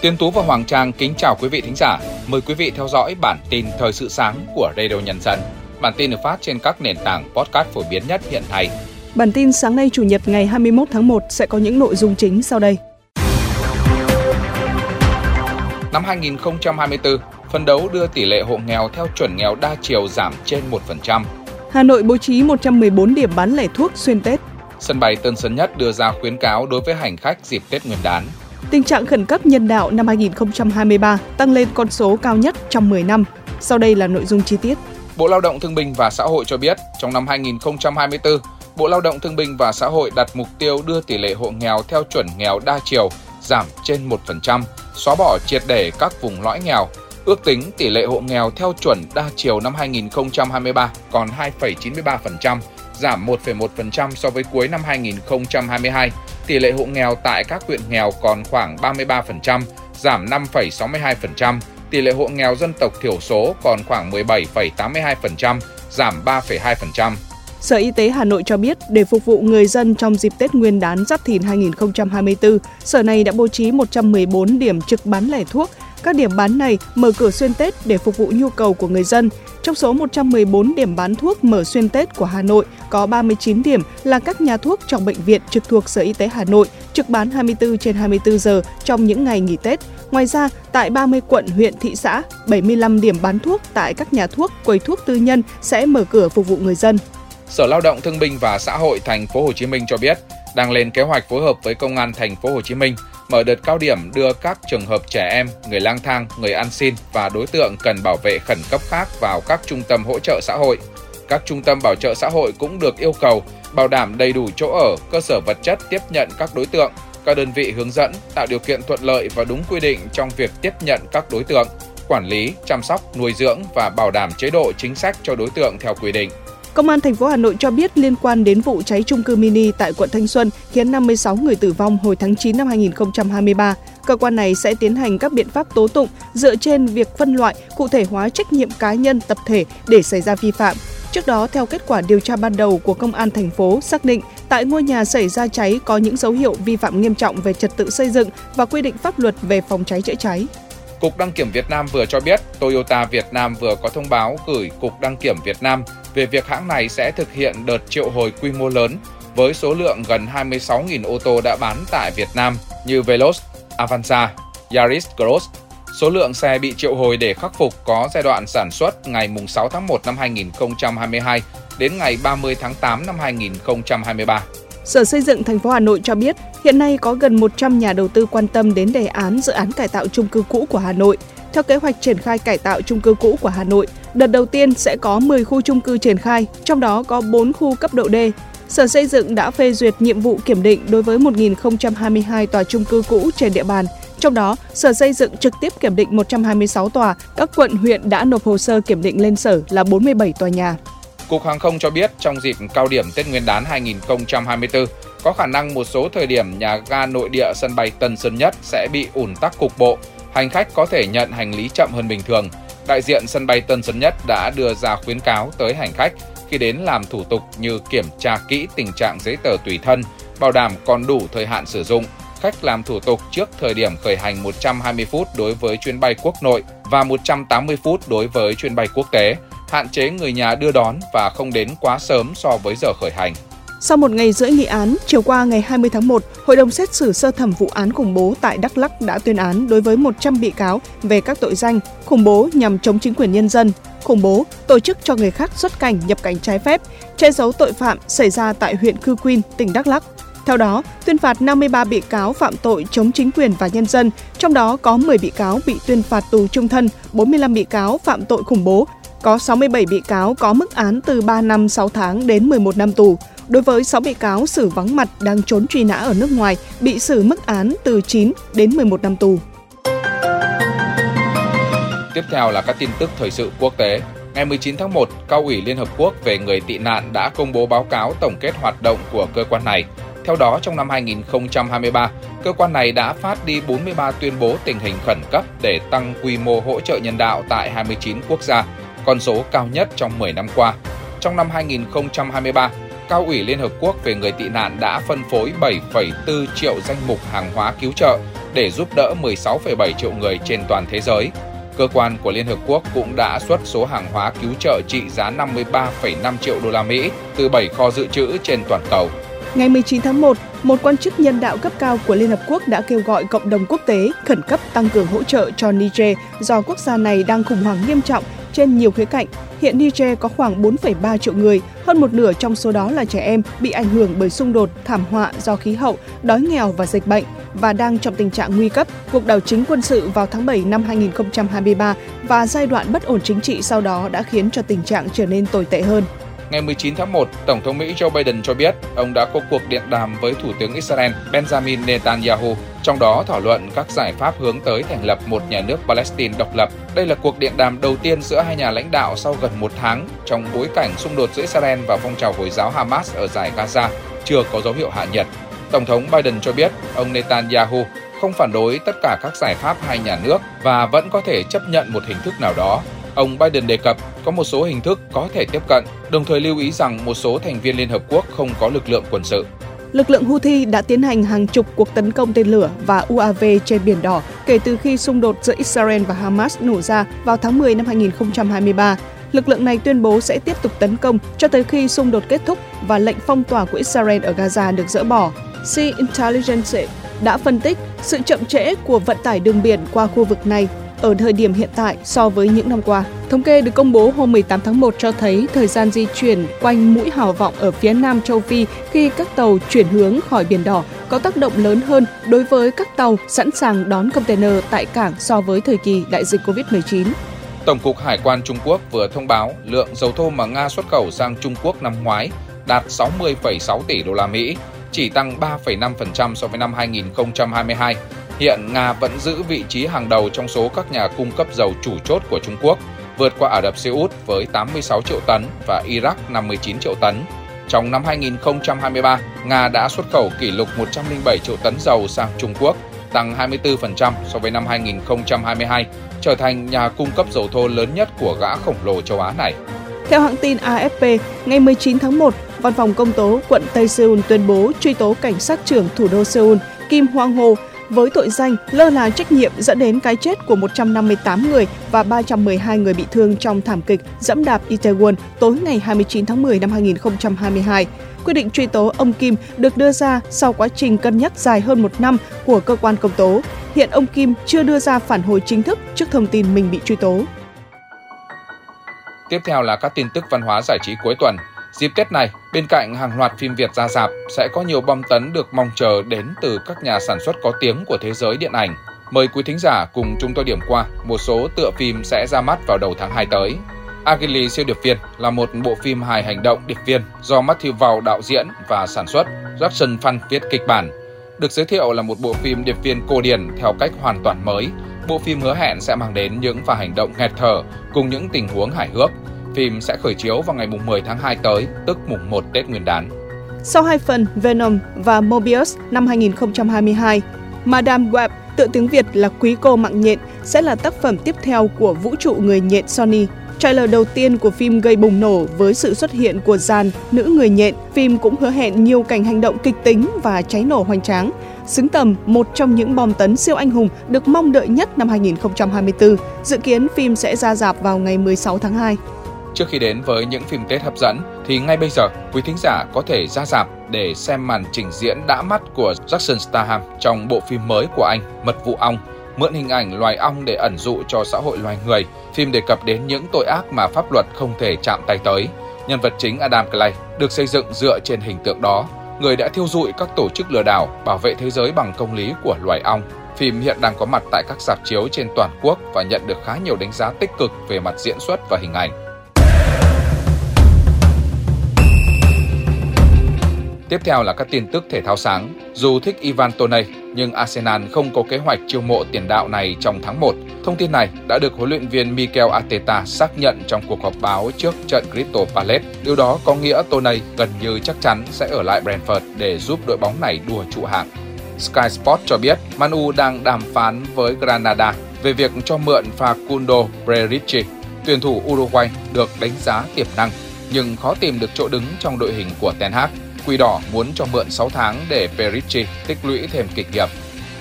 Tiên Tú và Hoàng Trang kính chào quý vị thính giả. Mời quý vị theo dõi bản tin thời sự sáng của Radio Nhân dân. Bản tin được phát trên các nền tảng podcast phổ biến nhất hiện nay. Bản tin sáng nay Chủ nhật ngày 21 tháng 1 sẽ có những nội dung chính sau đây. Năm 2024, phân đấu đưa tỷ lệ hộ nghèo theo chuẩn nghèo đa chiều giảm trên 1%. Hà Nội bố trí 114 điểm bán lẻ thuốc xuyên Tết. Sân bay Tân Sơn Nhất đưa ra khuyến cáo đối với hành khách dịp Tết Nguyên đán. Tình trạng khẩn cấp nhân đạo năm 2023 tăng lên con số cao nhất trong 10 năm. Sau đây là nội dung chi tiết. Bộ Lao động Thương binh và Xã hội cho biết, trong năm 2024, Bộ Lao động Thương binh và Xã hội đặt mục tiêu đưa tỷ lệ hộ nghèo theo chuẩn nghèo đa chiều giảm trên 1%, xóa bỏ triệt để các vùng lõi nghèo. Ước tính tỷ lệ hộ nghèo theo chuẩn đa chiều năm 2023 còn 2,93%, giảm 1,1% so với cuối năm 2022. Tỷ lệ hộ nghèo tại các huyện nghèo còn khoảng 33%, giảm 5,62%. Tỷ lệ hộ nghèo dân tộc thiểu số còn khoảng 17,82%, giảm 3,2%. Sở Y tế Hà Nội cho biết, để phục vụ người dân trong dịp Tết Nguyên đán Giáp Thìn 2024, Sở này đã bố trí 114 điểm trực bán lẻ thuốc. Các điểm bán này mở cửa xuyên Tết để phục vụ nhu cầu của người dân. Trong số 114 điểm bán thuốc mở xuyên Tết của Hà Nội, có 39 điểm là các nhà thuốc trong bệnh viện trực thuộc Sở Y tế Hà Nội, trực bán 24 trên 24 giờ trong những ngày nghỉ Tết. Ngoài ra, tại 30 quận, huyện, thị xã, 75 điểm bán thuốc tại các nhà thuốc, quầy thuốc tư nhân sẽ mở cửa phục vụ người dân. Sở Lao động Thương binh và Xã hội thành phố Hồ Chí Minh cho biết đang lên kế hoạch phối hợp với Công an thành phố Hồ Chí Minh mở đợt cao điểm đưa các trường hợp trẻ em, người lang thang, người ăn xin và đối tượng cần bảo vệ khẩn cấp khác vào các trung tâm hỗ trợ xã hội. Các trung tâm bảo trợ xã hội cũng được yêu cầu bảo đảm đầy đủ chỗ ở, cơ sở vật chất tiếp nhận các đối tượng. Các đơn vị hướng dẫn tạo điều kiện thuận lợi và đúng quy định trong việc tiếp nhận các đối tượng, quản lý, chăm sóc, nuôi dưỡng và bảo đảm chế độ chính sách cho đối tượng theo quy định. Công an thành phố Hà Nội cho biết liên quan đến vụ cháy trung cư mini tại quận Thanh Xuân khiến 56 người tử vong hồi tháng 9 năm 2023, cơ quan này sẽ tiến hành các biện pháp tố tụng dựa trên việc phân loại, cụ thể hóa trách nhiệm cá nhân, tập thể để xảy ra vi phạm. Trước đó, theo kết quả điều tra ban đầu của Công an thành phố xác định, tại ngôi nhà xảy ra cháy có những dấu hiệu vi phạm nghiêm trọng về trật tự xây dựng và quy định pháp luật về phòng cháy chữa cháy. Cục Đăng kiểm Việt Nam vừa cho biết Toyota Việt Nam vừa có thông báo gửi Cục Đăng kiểm Việt Nam về việc hãng này sẽ thực hiện đợt triệu hồi quy mô lớn với số lượng gần 26.000 ô tô đã bán tại Việt Nam như Veloz, Avanza, Yaris Cross. Số lượng xe bị triệu hồi để khắc phục có giai đoạn sản xuất ngày 6 tháng 1 năm 2022 đến ngày 30 tháng 8 năm 2023. Sở Xây dựng thành phố Hà Nội cho biết, hiện nay có gần 100 nhà đầu tư quan tâm đến đề án dự án cải tạo chung cư cũ của Hà Nội. Theo kế hoạch triển khai cải tạo trung cư cũ của Hà Nội, đợt đầu tiên sẽ có 10 khu trung cư triển khai, trong đó có 4 khu cấp độ D. Sở Xây dựng đã phê duyệt nhiệm vụ kiểm định đối với 1.022 tòa trung cư cũ trên địa bàn. Trong đó, Sở Xây dựng trực tiếp kiểm định 126 tòa, các quận huyện đã nộp hồ sơ kiểm định lên Sở là 47 tòa nhà. Cục Hàng không cho biết trong dịp cao điểm Tết Nguyên đán 2024, có khả năng một số thời điểm nhà ga nội địa sân bay Tân Sơn Nhất sẽ bị ùn tắc cục bộ. Hành khách có thể nhận hành lý chậm hơn bình thường. Đại diện sân bay Tân Sơn Nhất đã đưa ra khuyến cáo tới hành khách khi đến làm thủ tục như kiểm tra kỹ tình trạng giấy tờ tùy thân, bảo đảm còn đủ thời hạn sử dụng. Khách làm thủ tục trước thời điểm khởi hành 120 phút đối với chuyến bay quốc nội và 180 phút đối với chuyến bay quốc tế hạn chế người nhà đưa đón và không đến quá sớm so với giờ khởi hành. Sau một ngày rưỡi nghị án, chiều qua ngày 20 tháng 1, Hội đồng xét xử sơ thẩm vụ án khủng bố tại Đắk Lắk đã tuyên án đối với 100 bị cáo về các tội danh khủng bố nhằm chống chính quyền nhân dân, khủng bố, tổ chức cho người khác xuất cảnh nhập cảnh trái phép, che giấu tội phạm xảy ra tại huyện Cư Quyên, tỉnh Đắk Lắk. Theo đó, tuyên phạt 53 bị cáo phạm tội chống chính quyền và nhân dân, trong đó có 10 bị cáo bị tuyên phạt tù trung thân, 45 bị cáo phạm tội khủng bố có 67 bị cáo có mức án từ 3 năm 6 tháng đến 11 năm tù. Đối với 6 bị cáo xử vắng mặt đang trốn truy nã ở nước ngoài, bị xử mức án từ 9 đến 11 năm tù. Tiếp theo là các tin tức thời sự quốc tế. Ngày 19 tháng 1, Cao ủy Liên Hợp Quốc về người tị nạn đã công bố báo cáo tổng kết hoạt động của cơ quan này. Theo đó, trong năm 2023, cơ quan này đã phát đi 43 tuyên bố tình hình khẩn cấp để tăng quy mô hỗ trợ nhân đạo tại 29 quốc gia, con số cao nhất trong 10 năm qua. Trong năm 2023, Cao ủy Liên Hợp Quốc về người tị nạn đã phân phối 7,4 triệu danh mục hàng hóa cứu trợ để giúp đỡ 16,7 triệu người trên toàn thế giới. Cơ quan của Liên Hợp Quốc cũng đã xuất số hàng hóa cứu trợ trị giá 53,5 triệu đô la Mỹ từ 7 kho dự trữ trên toàn cầu. Ngày 19 tháng 1, một quan chức nhân đạo cấp cao của Liên Hợp Quốc đã kêu gọi cộng đồng quốc tế khẩn cấp tăng cường hỗ trợ cho Niger do quốc gia này đang khủng hoảng nghiêm trọng trên nhiều khía cạnh. Hiện Niger có khoảng 4,3 triệu người, hơn một nửa trong số đó là trẻ em bị ảnh hưởng bởi xung đột, thảm họa do khí hậu, đói nghèo và dịch bệnh và đang trong tình trạng nguy cấp. Cuộc đảo chính quân sự vào tháng 7 năm 2023 và giai đoạn bất ổn chính trị sau đó đã khiến cho tình trạng trở nên tồi tệ hơn. Ngày 19 tháng 1, Tổng thống Mỹ Joe Biden cho biết ông đã có cuộc điện đàm với Thủ tướng Israel Benjamin Netanyahu, trong đó thảo luận các giải pháp hướng tới thành lập một nhà nước Palestine độc lập. Đây là cuộc điện đàm đầu tiên giữa hai nhà lãnh đạo sau gần một tháng trong bối cảnh xung đột giữa Israel và phong trào Hồi giáo Hamas ở giải Gaza chưa có dấu hiệu hạ nhiệt. Tổng thống Biden cho biết ông Netanyahu không phản đối tất cả các giải pháp hai nhà nước và vẫn có thể chấp nhận một hình thức nào đó Ông Biden đề cập có một số hình thức có thể tiếp cận, đồng thời lưu ý rằng một số thành viên Liên Hợp Quốc không có lực lượng quân sự. Lực lượng Houthi đã tiến hành hàng chục cuộc tấn công tên lửa và UAV trên Biển Đỏ kể từ khi xung đột giữa Israel và Hamas nổ ra vào tháng 10 năm 2023. Lực lượng này tuyên bố sẽ tiếp tục tấn công cho tới khi xung đột kết thúc và lệnh phong tỏa của Israel ở Gaza được dỡ bỏ. Sea Intelligence đã phân tích sự chậm trễ của vận tải đường biển qua khu vực này ở thời điểm hiện tại so với những năm qua. Thống kê được công bố hôm 18 tháng 1 cho thấy thời gian di chuyển quanh mũi hào vọng ở phía nam châu Phi khi các tàu chuyển hướng khỏi Biển Đỏ có tác động lớn hơn đối với các tàu sẵn sàng đón container tại cảng so với thời kỳ đại dịch COVID-19. Tổng cục Hải quan Trung Quốc vừa thông báo lượng dầu thô mà Nga xuất khẩu sang Trung Quốc năm ngoái đạt 60,6 tỷ đô la Mỹ, chỉ tăng 3,5% so với năm 2022 Hiện Nga vẫn giữ vị trí hàng đầu trong số các nhà cung cấp dầu chủ chốt của Trung Quốc, vượt qua Ả Rập Xê Út với 86 triệu tấn và Iraq 59 triệu tấn. Trong năm 2023, Nga đã xuất khẩu kỷ lục 107 triệu tấn dầu sang Trung Quốc, tăng 24% so với năm 2022, trở thành nhà cung cấp dầu thô lớn nhất của gã khổng lồ châu Á này. Theo hãng tin AFP, ngày 19 tháng 1, Văn phòng Công tố quận Tây Seoul tuyên bố truy tố cảnh sát trưởng thủ đô Seoul Kim Hwang Ho với tội danh lơ là trách nhiệm dẫn đến cái chết của 158 người và 312 người bị thương trong thảm kịch dẫm đạp Itaewon tối ngày 29 tháng 10 năm 2022. Quyết định truy tố ông Kim được đưa ra sau quá trình cân nhắc dài hơn một năm của cơ quan công tố. Hiện ông Kim chưa đưa ra phản hồi chính thức trước thông tin mình bị truy tố. Tiếp theo là các tin tức văn hóa giải trí cuối tuần. Dịp Tết này, bên cạnh hàng loạt phim Việt ra dạp, sẽ có nhiều bom tấn được mong chờ đến từ các nhà sản xuất có tiếng của thế giới điện ảnh. Mời quý thính giả cùng chúng tôi điểm qua một số tựa phim sẽ ra mắt vào đầu tháng 2 tới. Agili siêu điệp viên là một bộ phim hài hành động điệp viên do Matthew Vaughn đạo diễn và sản xuất, Jackson Phan viết kịch bản. Được giới thiệu là một bộ phim điệp viên cổ điển theo cách hoàn toàn mới. Bộ phim hứa hẹn sẽ mang đến những pha hành động nghẹt thở cùng những tình huống hài hước Phim sẽ khởi chiếu vào ngày 10 tháng 2 tới, tức mùng 1 Tết Nguyên đán. Sau hai phần Venom và Mobius năm 2022, Madame Web, tự tiếng Việt là Quý cô mạng nhện, sẽ là tác phẩm tiếp theo của vũ trụ người nhện Sony. Trailer đầu tiên của phim gây bùng nổ với sự xuất hiện của dàn nữ người nhện. Phim cũng hứa hẹn nhiều cảnh hành động kịch tính và cháy nổ hoành tráng. Xứng tầm một trong những bom tấn siêu anh hùng được mong đợi nhất năm 2024. Dự kiến phim sẽ ra dạp vào ngày 16 tháng 2. Trước khi đến với những phim Tết hấp dẫn thì ngay bây giờ quý thính giả có thể ra dạp để xem màn trình diễn đã mắt của Jackson Statham trong bộ phim mới của anh Mật vụ ong mượn hình ảnh loài ong để ẩn dụ cho xã hội loài người. Phim đề cập đến những tội ác mà pháp luật không thể chạm tay tới. Nhân vật chính Adam Clay được xây dựng dựa trên hình tượng đó, người đã thiêu dụi các tổ chức lừa đảo, bảo vệ thế giới bằng công lý của loài ong. Phim hiện đang có mặt tại các sạp chiếu trên toàn quốc và nhận được khá nhiều đánh giá tích cực về mặt diễn xuất và hình ảnh. Tiếp theo là các tin tức thể thao sáng. Dù thích Ivan Toney, nhưng Arsenal không có kế hoạch chiêu mộ tiền đạo này trong tháng 1. Thông tin này đã được huấn luyện viên Mikel Arteta xác nhận trong cuộc họp báo trước trận Crystal Palace. Điều đó có nghĩa Toney gần như chắc chắn sẽ ở lại Brentford để giúp đội bóng này đua trụ hạng. Sky Sport cho biết Manu đang đàm phán với Granada về việc cho mượn Facundo Brerici, Tuyển thủ Uruguay được đánh giá tiềm năng nhưng khó tìm được chỗ đứng trong đội hình của Ten Hag. Quỷ đỏ muốn cho mượn 6 tháng để Perici tích lũy thêm kinh nghiệm.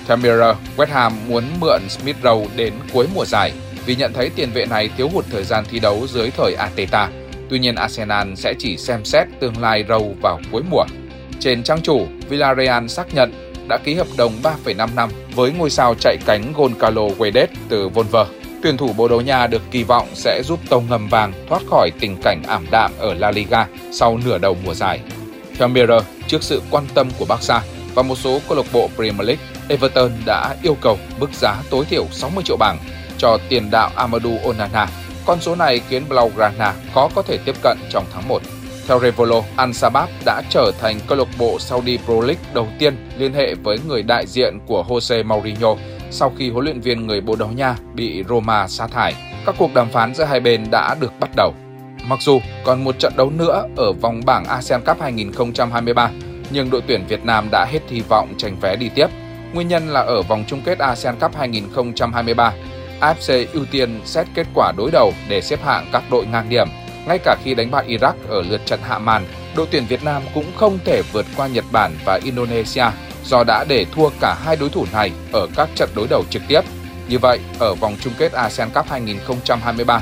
Theo Mirror, West Ham muốn mượn Smith Rowe đến cuối mùa giải vì nhận thấy tiền vệ này thiếu hụt thời gian thi đấu dưới thời Ateta. Tuy nhiên Arsenal sẽ chỉ xem xét tương lai Rowe vào cuối mùa. Trên trang chủ, Villarreal xác nhận đã ký hợp đồng 3,5 năm với ngôi sao chạy cánh Goncalo Guedes từ Volver. Tuyển thủ Bồ Đào Nha được kỳ vọng sẽ giúp tàu ngầm vàng thoát khỏi tình cảnh ảm đạm ở La Liga sau nửa đầu mùa giải. Theo Mirror, trước sự quan tâm của Barca và một số câu lạc bộ Premier League, Everton đã yêu cầu mức giá tối thiểu 60 triệu bảng cho tiền đạo Amadou Onana. Con số này khiến Blaugrana khó có thể tiếp cận trong tháng 1. Theo Revolo, Al Sabab đã trở thành câu lạc bộ Saudi Pro League đầu tiên liên hệ với người đại diện của Jose Mourinho sau khi huấn luyện viên người Bồ Đào Nha bị Roma sa thải. Các cuộc đàm phán giữa hai bên đã được bắt đầu. Mặc dù còn một trận đấu nữa ở vòng bảng ASEAN Cup 2023, nhưng đội tuyển Việt Nam đã hết hy vọng tranh vé đi tiếp. Nguyên nhân là ở vòng chung kết ASEAN Cup 2023, AFC ưu tiên xét kết quả đối đầu để xếp hạng các đội ngang điểm. Ngay cả khi đánh bại Iraq ở lượt trận hạ màn, đội tuyển Việt Nam cũng không thể vượt qua Nhật Bản và Indonesia do đã để thua cả hai đối thủ này ở các trận đối đầu trực tiếp. Như vậy, ở vòng chung kết ASEAN Cup 2023,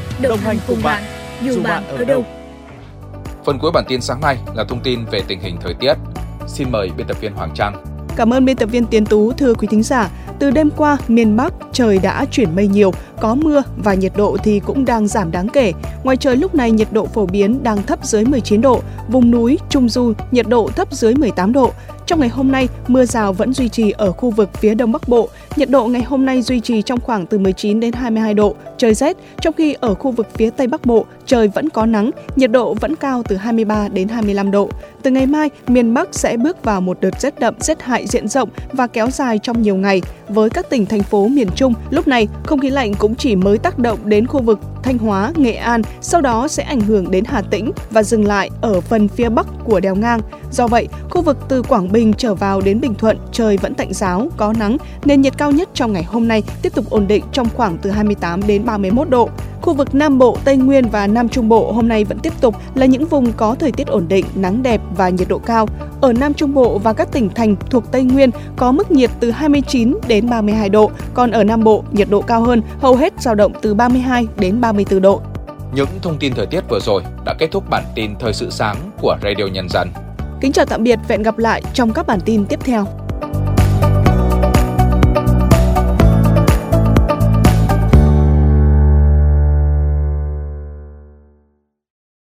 đồng hành cùng bạn, dù, bạn ở đâu. Phần cuối bản tin sáng nay là thông tin về tình hình thời tiết. Xin mời biên tập viên Hoàng Trang. Cảm ơn biên tập viên Tiến Tú, thưa quý thính giả. Từ đêm qua, miền Bắc trời đã chuyển mây nhiều, có mưa và nhiệt độ thì cũng đang giảm đáng kể. Ngoài trời lúc này nhiệt độ phổ biến đang thấp dưới 19 độ, vùng núi, trung du nhiệt độ thấp dưới 18 độ. Trong ngày hôm nay, mưa rào vẫn duy trì ở khu vực phía Đông Bắc Bộ. Nhiệt độ ngày hôm nay duy trì trong khoảng từ 19 đến 22 độ, trời rét, trong khi ở khu vực phía Tây Bắc Bộ, trời vẫn có nắng, nhiệt độ vẫn cao từ 23 đến 25 độ. Từ ngày mai, miền Bắc sẽ bước vào một đợt rét đậm, rét hại diện rộng và kéo dài trong nhiều ngày. Với các tỉnh thành phố miền Trung, lúc này không khí lạnh cũng chỉ mới tác động đến khu vực Thanh Hóa, Nghệ An, sau đó sẽ ảnh hưởng đến Hà Tĩnh và dừng lại ở phần phía bắc của đèo ngang. Do vậy, khu vực từ Quảng Bình trở vào đến Bình Thuận trời vẫn tạnh giáo, có nắng, nên nhiệt cao nhất trong ngày hôm nay tiếp tục ổn định trong khoảng từ 28 đến 31 độ. Khu vực Nam Bộ, Tây Nguyên và Nam Trung Bộ hôm nay vẫn tiếp tục là những vùng có thời tiết ổn định, nắng đẹp và nhiệt độ cao. Ở Nam Trung Bộ và các tỉnh thành thuộc Tây Nguyên có mức nhiệt từ 29 đến 32 độ, còn ở Nam Bộ nhiệt độ cao hơn, hầu hết dao động từ 32 đến 34 độ. Những thông tin thời tiết vừa rồi đã kết thúc bản tin thời sự sáng của Radio Nhân dân. Kính chào tạm biệt và hẹn gặp lại trong các bản tin tiếp theo.